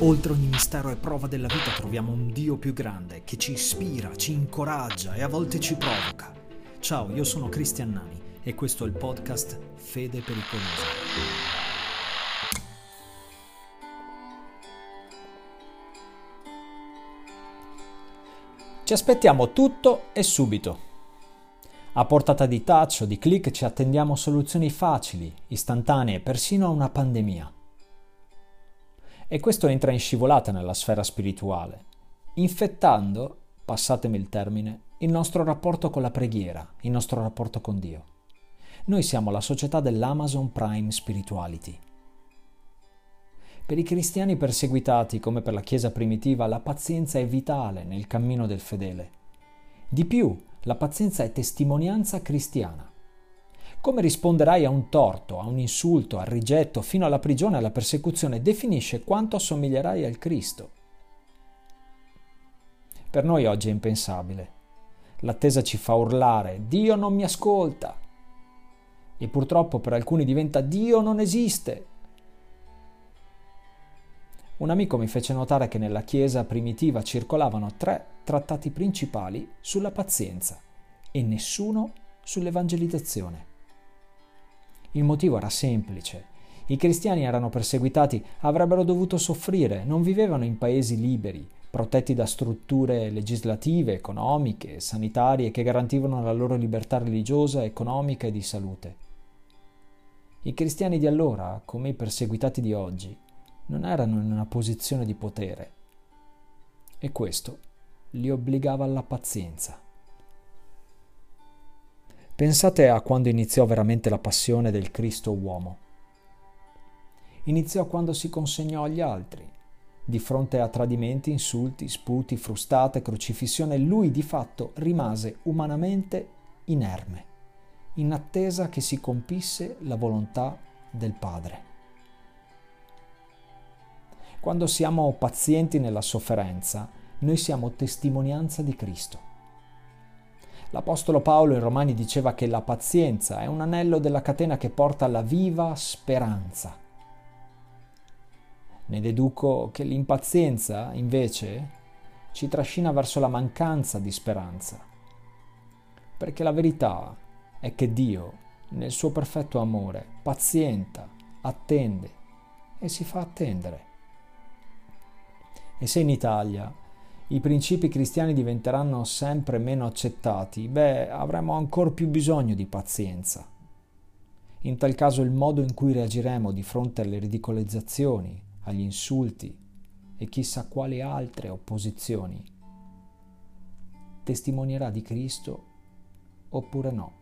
Oltre ogni mistero e prova della vita troviamo un Dio più grande che ci ispira, ci incoraggia e a volte ci provoca. Ciao, io sono Cristian Nani e questo è il podcast Fede Pericolosa. Ci aspettiamo tutto e subito. A portata di touch o di click ci attendiamo soluzioni facili, istantanee, persino a una pandemia. E questo entra in scivolata nella sfera spirituale, infettando, passatemi il termine, il nostro rapporto con la preghiera, il nostro rapporto con Dio. Noi siamo la società dell'Amazon Prime Spirituality. Per i cristiani perseguitati, come per la Chiesa primitiva, la pazienza è vitale nel cammino del fedele. Di più, la pazienza è testimonianza cristiana. Come risponderai a un torto, a un insulto, al rigetto, fino alla prigione e alla persecuzione, definisce quanto assomiglierai al Cristo. Per noi oggi è impensabile. L'attesa ci fa urlare, Dio non mi ascolta. E purtroppo per alcuni diventa Dio non esiste. Un amico mi fece notare che nella Chiesa primitiva circolavano tre trattati principali sulla pazienza e nessuno sull'evangelizzazione. Il motivo era semplice. I cristiani erano perseguitati, avrebbero dovuto soffrire, non vivevano in paesi liberi, protetti da strutture legislative, economiche, sanitarie che garantivano la loro libertà religiosa, economica e di salute. I cristiani di allora, come i perseguitati di oggi, non erano in una posizione di potere e questo li obbligava alla pazienza. Pensate a quando iniziò veramente la passione del Cristo uomo. Iniziò quando si consegnò agli altri. Di fronte a tradimenti, insulti, sputi, frustate, crocifissione, lui di fatto rimase umanamente inerme, in attesa che si compisse la volontà del Padre. Quando siamo pazienti nella sofferenza, noi siamo testimonianza di Cristo. L'Apostolo Paolo in Romani diceva che la pazienza è un anello della catena che porta alla viva speranza. Ne deduco che l'impazienza, invece, ci trascina verso la mancanza di speranza. Perché la verità è che Dio, nel suo perfetto amore, pazienta, attende e si fa attendere. E se in Italia i principi cristiani diventeranno sempre meno accettati, beh, avremo ancora più bisogno di pazienza. In tal caso il modo in cui reagiremo di fronte alle ridicolizzazioni, agli insulti e chissà quali altre opposizioni testimonierà di Cristo oppure no.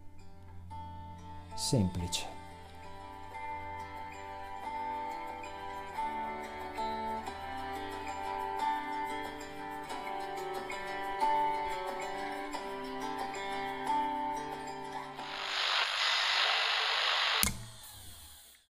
Semplice.